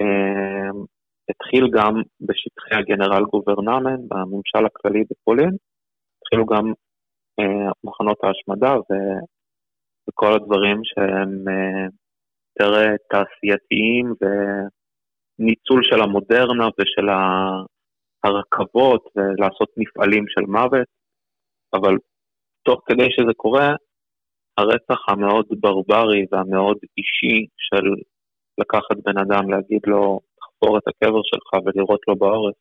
אמ, התחיל גם בשטחי הגנרל גוברנמן, בממשל הכללי בפולין, התחילו גם אה, מחנות ההשמדה, וכל הדברים שהם אה, יותר תעשייתיים וניצול של המודרנה ושל הרכבות ולעשות מפעלים של מוות, אבל תוך כדי שזה קורה, הרצח המאוד ברברי והמאוד אישי של לקחת בן אדם, להגיד לו, תחפור את הקבר שלך ולירות לו בעורף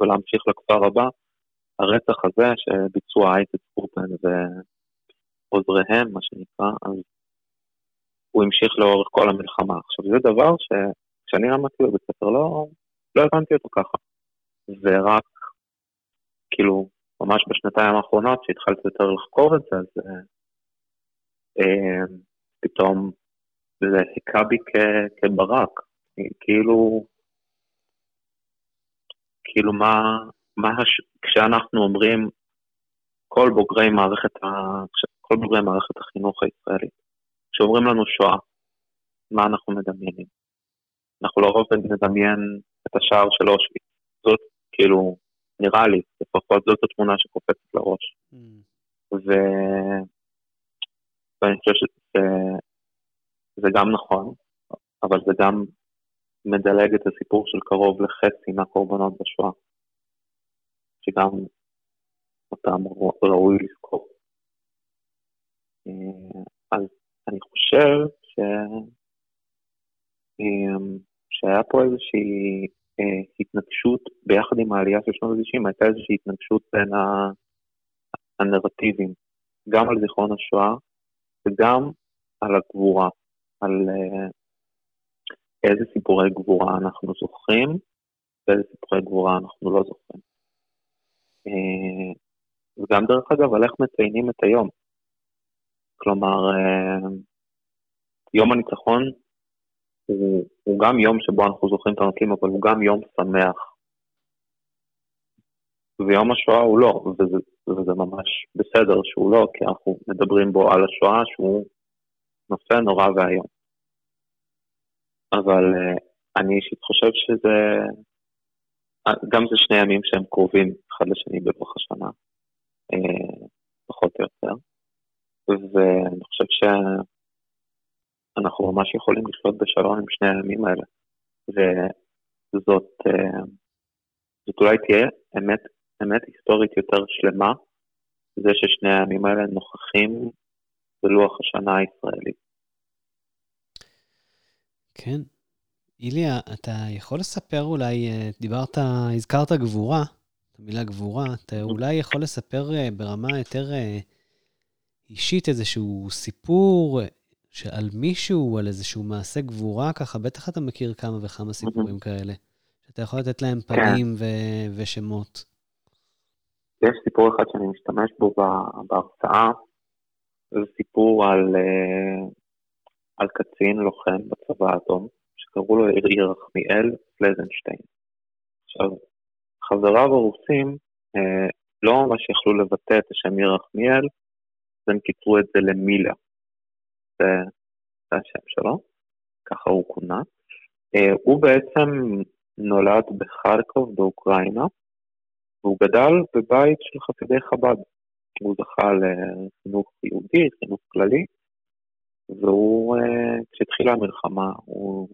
ולהמשיך לכפר הבא, הרצח הזה שביצעו אייטד קופן ועוזריהם, מה שנקרא, אז הוא המשיך לאורך כל המלחמה. עכשיו, זה דבר שכשאני למדתי בבית ספר לא, לא הבנתי אותו ככה. ורק, כאילו, ממש בשנתיים האחרונות, שהתחלתי יותר לחקור את זה, אז אה, אה פתאום זה היכה בי כ- כברק. כאילו, כאילו מה, מה הש... כשאנחנו אומרים כל בוגרי מערכת, ה... כל בוגרי מערכת החינוך הישראלית, כשאומרים לנו שואה, מה אנחנו מדמיינים? אנחנו לרוב מדמיין את השער של אושוויץ. זאת כאילו, נראה לי, לפחות זאת התמונה שקופצת לראש. Mm. ו... ואני חושב שזה גם נכון, אבל זה גם מדלג את הסיפור של קרוב לחצי מהקורבנות בשואה, שגם אותם ראוי לזכור. אה, אז אני חושב ש... אה, שהיה פה איזושהי התנגשות, ביחד עם העלייה של שנות ה-90, הייתה איזושהי התנגשות בין הנרטיבים, גם על זיכרון השואה וגם על הגבורה, על איזה סיפורי גבורה אנחנו זוכרים ואיזה סיפורי גבורה אנחנו לא זוכרים. אה, וגם דרך אגב, על איך מציינים את היום. כלומר, אה, יום הניצחון הוא, הוא גם יום שבו אנחנו זוכרים את הנוטים, אבל הוא גם יום שמח. ויום השואה הוא לא, וזה, וזה ממש בסדר שהוא לא, כי אנחנו מדברים בו על השואה שהוא נושא נורא ואיום. אבל uh, אני אישית חושב שזה, uh, גם זה שני ימים שהם קרובים אחד לשני בלוח השנה, uh, פחות או יותר, ואני חושב שאנחנו ממש יכולים לחיות בשלום עם שני הימים האלה, וזאת uh, זאת אולי תהיה אמת, אמת היסטורית יותר שלמה, זה ששני הימים האלה נוכחים בלוח השנה הישראלי. כן. איליה, אתה יכול לספר אולי, אה, דיברת, הזכרת גבורה, את המילה גבורה, אתה אולי יכול לספר אה, ברמה יותר אה, אישית איזשהו סיפור שעל מישהו, על איזשהו מעשה גבורה, ככה, בטח אתה מכיר כמה וכמה סיפורים כאלה, שאתה יכול לתת להם כן. פנים ו- ושמות. יש סיפור אחד שאני משתמש בו בהרצאה, זה סיפור על על קצין לוחם בצבא האדום, שקראו לו ירחמיאל פלזנשטיין. עכשיו, חבריו הרוסים אה, לא ממש יכלו לבטא את השם ירחמיאל, אז הם קיצרו את זה למילה. זה, זה השם שלו, ככה הוא כונה. אה, הוא בעצם נולד בחרקוב באוקראינה, והוא גדל בבית של חסידי חב"ד. הוא זכה לחינוך יהודי, חינוך כללי, והוא, אה, כשהתחילה המלחמה, הוא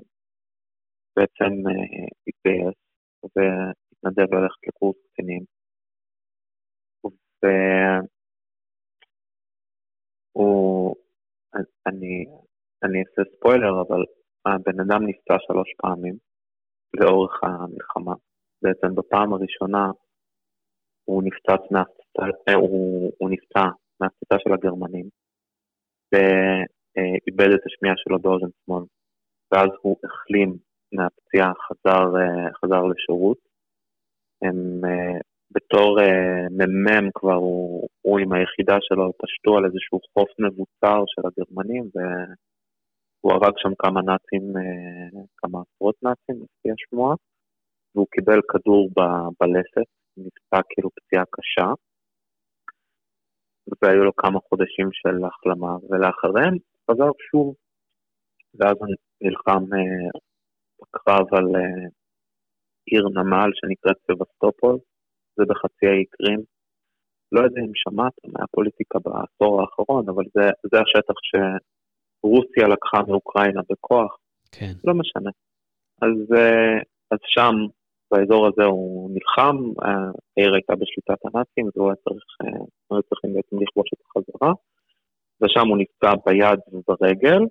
בעצם אה, התגייס והתנדב ללכת לקורס קצינים. והוא, אני, אני אעשה ספוילר, אבל הבן אדם נפצע שלוש פעמים לאורך המלחמה. בעצם בפעם הראשונה הוא נפצץ מהפצצה, אה, הוא, הוא נפצע של הגרמנים, אה, איבד את השמיעה שלו באוזן שמאל, ואז הוא החלים מהפציעה, חזר, אה, חזר לשירות. הם בתור מ"מ כבר, הוא, הוא עם היחידה שלו פשטו על איזשהו חוף מבוצר של הגרמנים, והוא הרג שם כמה נאצים, כמה עשרות נאצים, לפי השמועה, והוא קיבל כדור ב, בלסת, נפצע כאילו פציעה קשה. והיו לו כמה חודשים של החלמה, ולאחריהם חזר שוב, ואז הוא נלחם אה, בקרב על אה, עיר נמל שנקראת סבסטופול, זה בחצי האי קרים, לא יודע אם שמעתם מהפוליטיקה בעשור האחרון, אבל זה, זה השטח שרוסיה לקחה מאוקראינה בכוח. כן. לא משנה. אז, אה, אז שם, באזור הזה הוא נלחם, העיר הייתה בשליטת הנאצים, אז הוא היה צריך, אה, היו צריכים בעצם לכבוש את החזרה, ושם הוא נפצע ביד וברגל,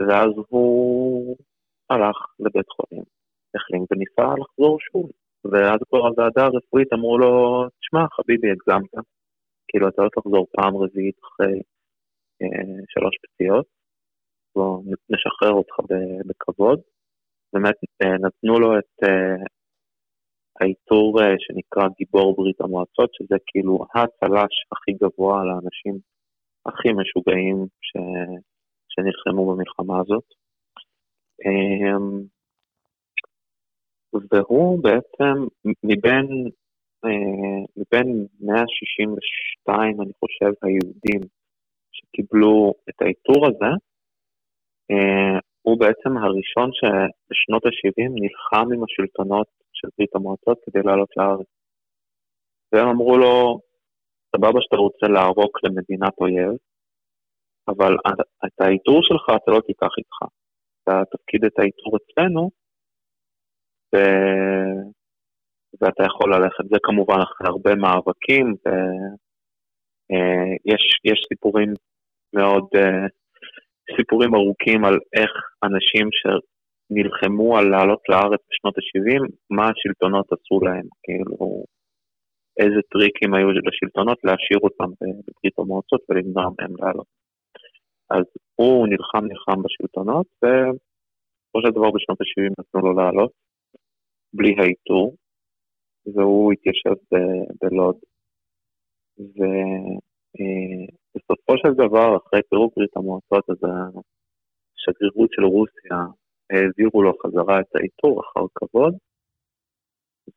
ואז הוא הלך לבית חולים, החלים וניסה לחזור שוב. ואז כבר הוועדה הרפואית אמרו לו, תשמע, חביבי, הגזמת. כאילו, אתה לא תחזור פעם רביעית אחרי אה, שלוש פציעות, בואו נשחרר אותך בכבוד. באמת אה, נתנו לו את אה, העיטור אה, שנקרא גיבור ברית המועצות, שזה כאילו הצל"ש הכי גבוה לאנשים הכי משוגעים ש... שנלחמו במלחמה הזאת. אה, והוא בעצם מבין, אה, מבין 162, אני חושב, היהודים שקיבלו את העיטור הזה, אה, הוא בעצם הראשון שבשנות ה-70 נלחם עם השלטונות של ברית המועצות כדי לעלות לארץ. והם אמרו לו, סבבה שאתה רוצה לערוק למדינת אויב, אבל את העיטור שלך אתה לא תיקח איתך. אתה תפקיד את העיטור אצלנו, ו... ואתה יכול ללכת. זה כמובן אחרי הרבה מאבקים, ויש אה, יש סיפורים מאוד, אה, סיפורים ארוכים על איך אנשים שנלחמו על לעלות לארץ בשנות ה-70, מה השלטונות עשו להם, כאילו, איזה טריקים היו לשלטונות להשאיר אותם בברית המועצות ולמנוע מהם לעלות. אז הוא נלחם נלחם בשלטונות, ובסופו של דבר בשנות ה-70 נתנו לו לעלות. בלי העיטור, והוא התיישב ב- בלוד. ובסופו אה, של דבר, אחרי פירוק ברית המועצות, אז השגרירות של רוסיה העבירו לו חזרה את העיטור אחר כבוד,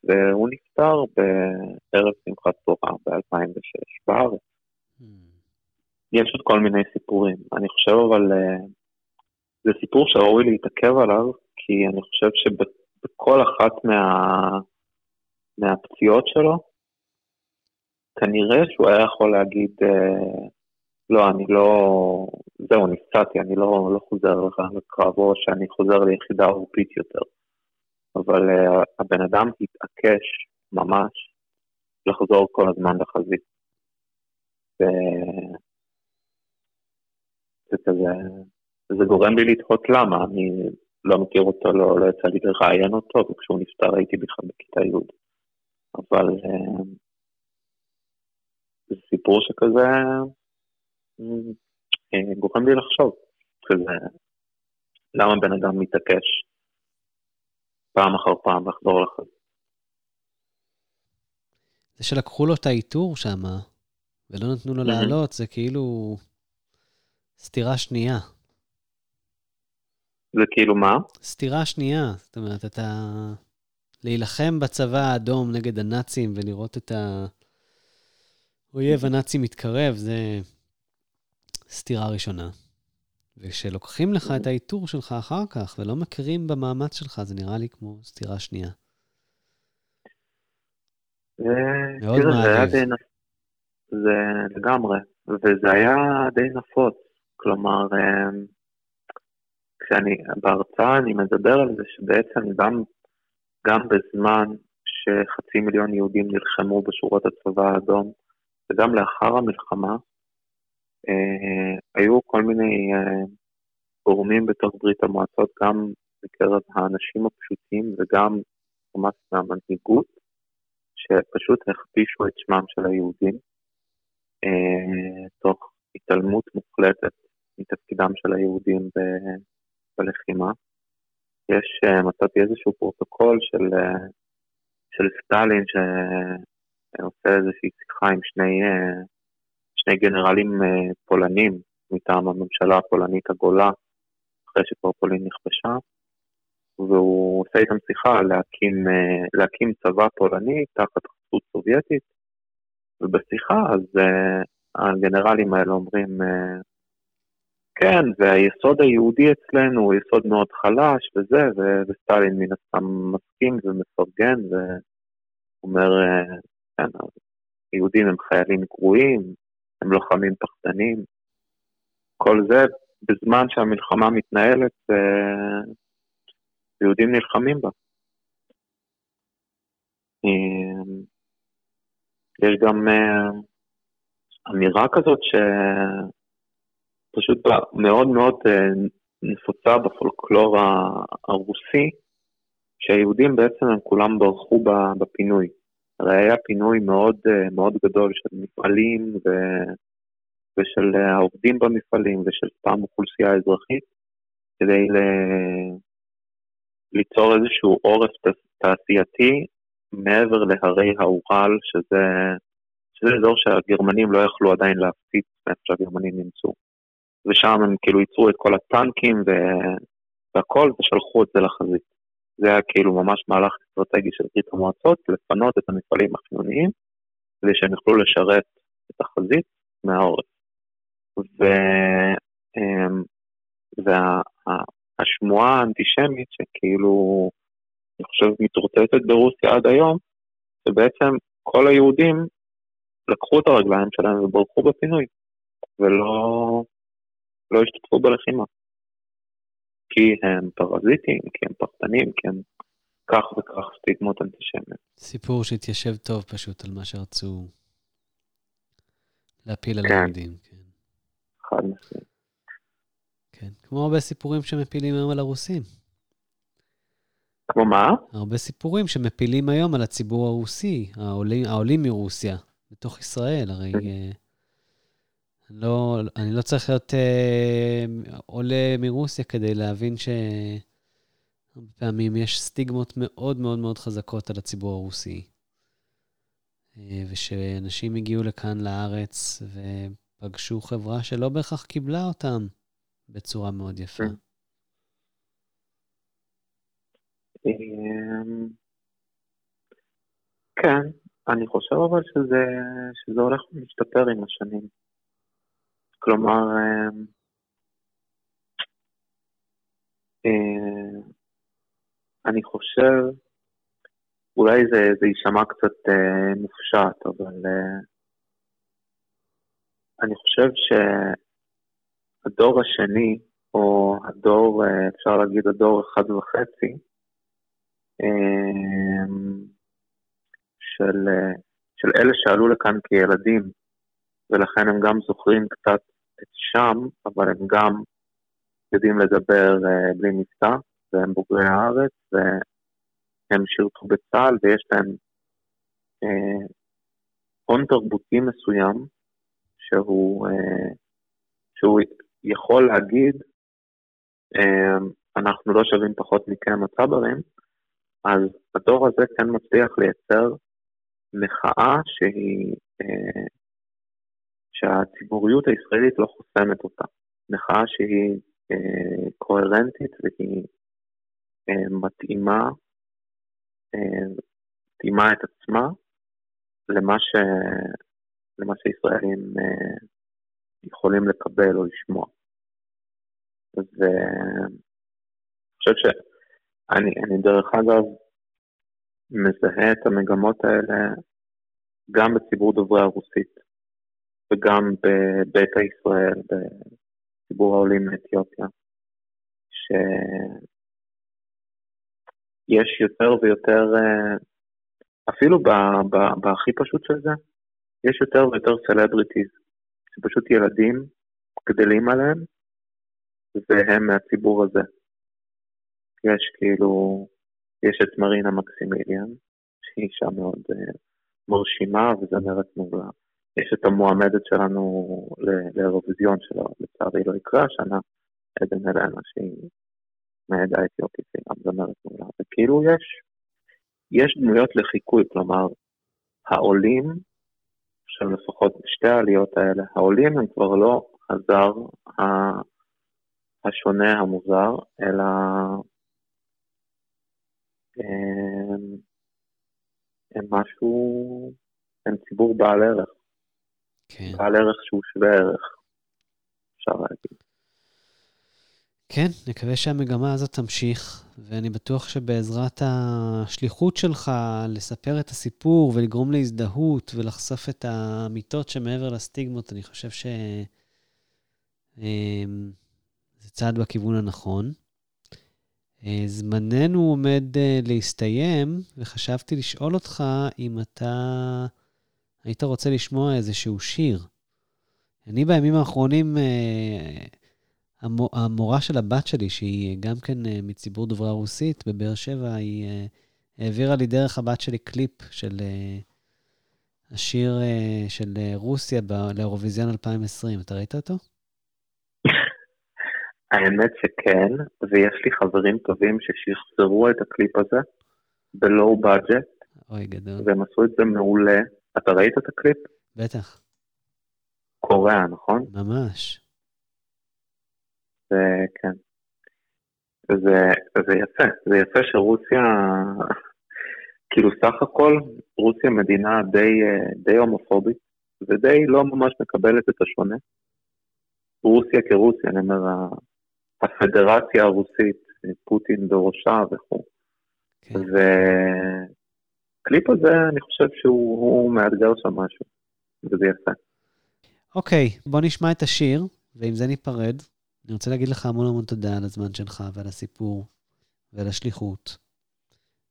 והוא נפטר בערב שמחת תורה ב-2006 בארץ. Mm. יש עוד כל מיני סיפורים. אני חושב אבל, אה, זה סיפור שראוי להתעכב עליו, כי אני חושב בכל אחת מה, מהפציעות שלו, כנראה שהוא היה יכול להגיד, אה, לא, אני לא, זהו, נפצעתי, אני לא, לא חוזר לקרב, או שאני חוזר ליחידה עורפית יותר. אבל uh, הבן אדם התעקש ממש לחזור כל הזמן לחזית. זה כזה, זה גורם לי לתהות למה, אני לא מכיר אותו, לא, לא יצא לי לראיין אותו, וכשהוא נפטר הייתי בכלל בכיתה י'. אבל אה, זה סיפור שכזה אה, גורם לי לחשוב, כזה, למה בן אדם מתעקש פעם אחר פעם לחזור לחזור. זה שלקחו לו את העיטור שם, ולא נתנו לו לעלות, זה כאילו סתירה שנייה. זה כאילו מה? סתירה שנייה. זאת אומרת, אתה... להילחם בצבא האדום נגד הנאצים ולראות את האויב הנאצי מתקרב, זה סתירה ראשונה. וכשלוקחים לך את העיטור שלך אחר כך ולא מכירים במאמץ שלך, זה נראה לי כמו סתירה שנייה. מאוד מערב. זה לגמרי, וזה היה די נפוץ. כלומר, אה, כשאני, בהרצאה אני מדבר על זה שבעצם גם, גם בזמן שחצי מיליון יהודים נלחמו בשורות הצבא האדום, וגם לאחר המלחמה, אה, היו כל מיני אה, גורמים בתוך ברית המועצות, גם בקרב האנשים הפשוטים וגם ממש מהמנהיגות, שפשוט הכפישו את שמם של היהודים, אה, תוך התעלמות מוחלטת מתפקידם של היהודים בלחימה. יש, אה, מצאתי איזשהו פרוטוקול של, אה, של סטלין שעושה איזושהי שיחה עם שני, שני גנרלים פולנים מטעם הממשלה הפולנית הגולה, אחרי שכבר פולין נכבשה, והוא עושה איתם שיחה להקים, להקים צבא פולני תחת חסות סובייטית, ובשיחה אז הגנרלים האלה אומרים, כן, והיסוד היהודי אצלנו הוא יסוד מאוד חלש וזה, וסטלין מן הסתם מסכים ומפרגן ואומר, אה, כן, יהודים הם חיילים גרועים, הם לוחמים פחדנים. כל זה בזמן שהמלחמה מתנהלת, אה, יהודים נלחמים בה. אה, יש גם אמירה כזאת שפשוט מאוד מאוד נפוצה בפולקלור הרוסי, שהיהודים בעצם הם כולם ברחו בפינוי. הרי היה פינוי מאוד, מאוד גדול של מפעלים ו... ושל העובדים במפעלים ושל פעם אוכלוסייה אזרחית, כדי ל... ליצור איזשהו עורף תעשייתי מעבר להרי האורל, שזה, שזה אזור שהגרמנים לא יכלו עדיין להפציץ מאיפה שהגרמנים נמצאו. ושם הם כאילו ייצרו את כל הטנקים. והכל ושלחו את זה לחזית. זה היה כאילו ממש מהלך אסטרטגי של ברית המועצות, לפנות את המפעלים החיוניים, כדי שהם יוכלו לשרת את החזית מהעורף. ו... אמ, והשמועה האנטישמית שכאילו, אני חושב, מתרוצצת ברוסיה עד היום, שבעצם כל היהודים לקחו את הרגליים שלהם וברחו בפינוי, ולא לא השתתפו בלחימה. כי הם פרזיטים, כי הם פחדנים, כי הם כך וכך סטיגמות אנטישמיות. סיפור שהתיישב טוב פשוט על מה שרצו להפיל על כן. היהודים. כן. חד משמעית. כן, כמו הרבה סיפורים שמפילים היום על הרוסים. כמו מה? הרבה סיפורים שמפילים היום על הציבור הרוסי, העולים, העולים מרוסיה, בתוך ישראל, הרי... uh, לא, אני לא צריך להיות uh, עולה מרוסיה כדי להבין שהרבה פעמים יש סטיגמות מאוד מאוד מאוד חזקות על הציבור הרוסי. Uh, ושאנשים הגיעו לכאן לארץ ופגשו חברה שלא בהכרח קיבלה אותם בצורה מאוד יפה. כן, אמ, כן אני חושב אבל שזה, שזה הולך ומשתפר עם השנים. כלומר, אמ, אה, אני חושב, אולי זה, זה יישמע קצת אה, מופשט, אבל אה, אני חושב שהדור השני, או הדור, אפשר להגיד הדור אחד וחצי, של, של אלה שעלו לכאן כילדים, ולכן הם גם זוכרים קצת שם, אבל הם גם יודעים לדבר uh, בלי מבטא, והם בוגרי הארץ, והם שירתו בצה"ל, ויש להם uh, הון תרבותי מסוים, שהוא, uh, שהוא יכול להגיד, uh, אנחנו לא שווים פחות מכם הצברים, אז הדור הזה כן מצליח לייצר מחאה שהיא uh, שהציבוריות הישראלית לא חוסמת אותה. מחאה שהיא אה, קוהרנטית והיא אה, מתאימה, אה, מתאימה את עצמה למה, ש, למה שישראלים אה, יכולים לקבל או לשמוע. ואני חושב שאני, אני דרך אגב מזהה את המגמות האלה גם בציבור דוברי הרוסית. וגם בביתא ישראל, בציבור העולים מאתיופיה, שיש יותר ויותר, אה, אפילו בהכי פשוט של זה, יש יותר ויותר סלבריטיז, שפשוט ילדים גדלים עליהם, והם מהציבור הזה. יש כאילו, יש את מרינה מקסימיליאן, שהיא אישה מאוד uh, מרשימה וזמרת מעולה. יש את המועמדת שלנו לאירוויזיון שלו, לצערי לא יקרה השנה, עדן אלנה שהיא מהעדה האתיופית, היא גם זמרת מעולה, וכאילו יש, יש דמויות לחיקוי, כלומר, העולים, של לפחות שתי העליות האלה, העולים הם כבר לא הזר השונה, המוזר, אלא הם, הם משהו, הם ציבור בעל ערך. כן. בעל ערך שהוא שווה ערך, אפשר להגיד. כן, נקווה שהמגמה הזאת תמשיך, ואני בטוח שבעזרת השליחות שלך לספר את הסיפור ולגרום להזדהות ולחשוף את האמיתות שמעבר לסטיגמות, אני חושב שזה אמ, צעד בכיוון הנכון. אה, זמננו עומד אה, להסתיים, וחשבתי לשאול אותך אם אתה היית רוצה לשמוע איזשהו שיר. אני בימים האחרונים, אה, המורה של הבת שלי, שהיא גם כן מציבור דוברי הרוסית בבאר שבע, היא העבירה לי דרך הבת שלי קליפ של השיר של רוסיה לאירוויזיון 2020. אתה ראית אותו? האמת שכן, ויש לי חברים טובים ששחזרו את הקליפ הזה ב low budget. אוי, גדול. והם עשו את זה מעולה. אתה ראית את הקליפ? בטח. קורע, נכון? ממש. זה, כן. זה, זה יפה, זה יפה שרוסיה, כאילו סך הכל, רוסיה מדינה די, די הומופובית, ודי לא ממש מקבלת את השונה. רוסיה כרוסיה, אני אומר, הפדרציה הרוסית, פוטין בראשה וכו'. כן. וקליפ הזה, אני חושב שהוא מאתגר שם משהו, וזה יפה. אוקיי, בוא נשמע את השיר, ועם זה ניפרד. אני רוצה להגיד לך המון המון תודה על הזמן שלך ועל הסיפור ועל השליחות.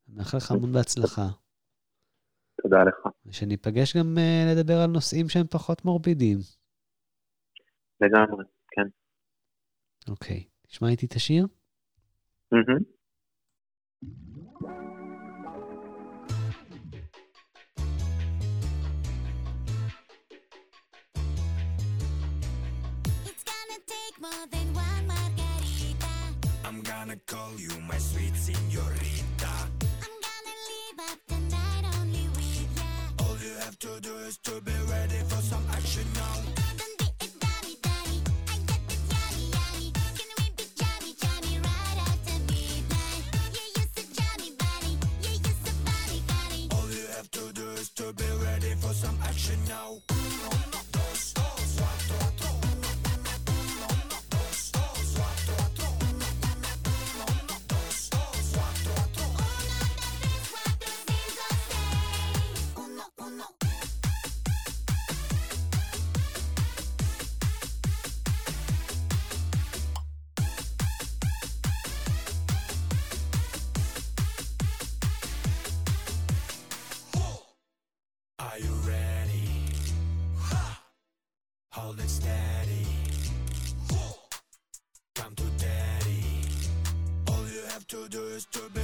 אני מאחל לך המון בהצלחה. תודה לך. ושניפגש גם uh, לדבר על נושאים שהם פחות מורבידים. לגמרי, כן. אוקיי. תשמע איתי את השיר? I'm call you my sweet senorita. I'm gonna leave up the night only with ya. All you have to do is to be ready for some action now. Tövbe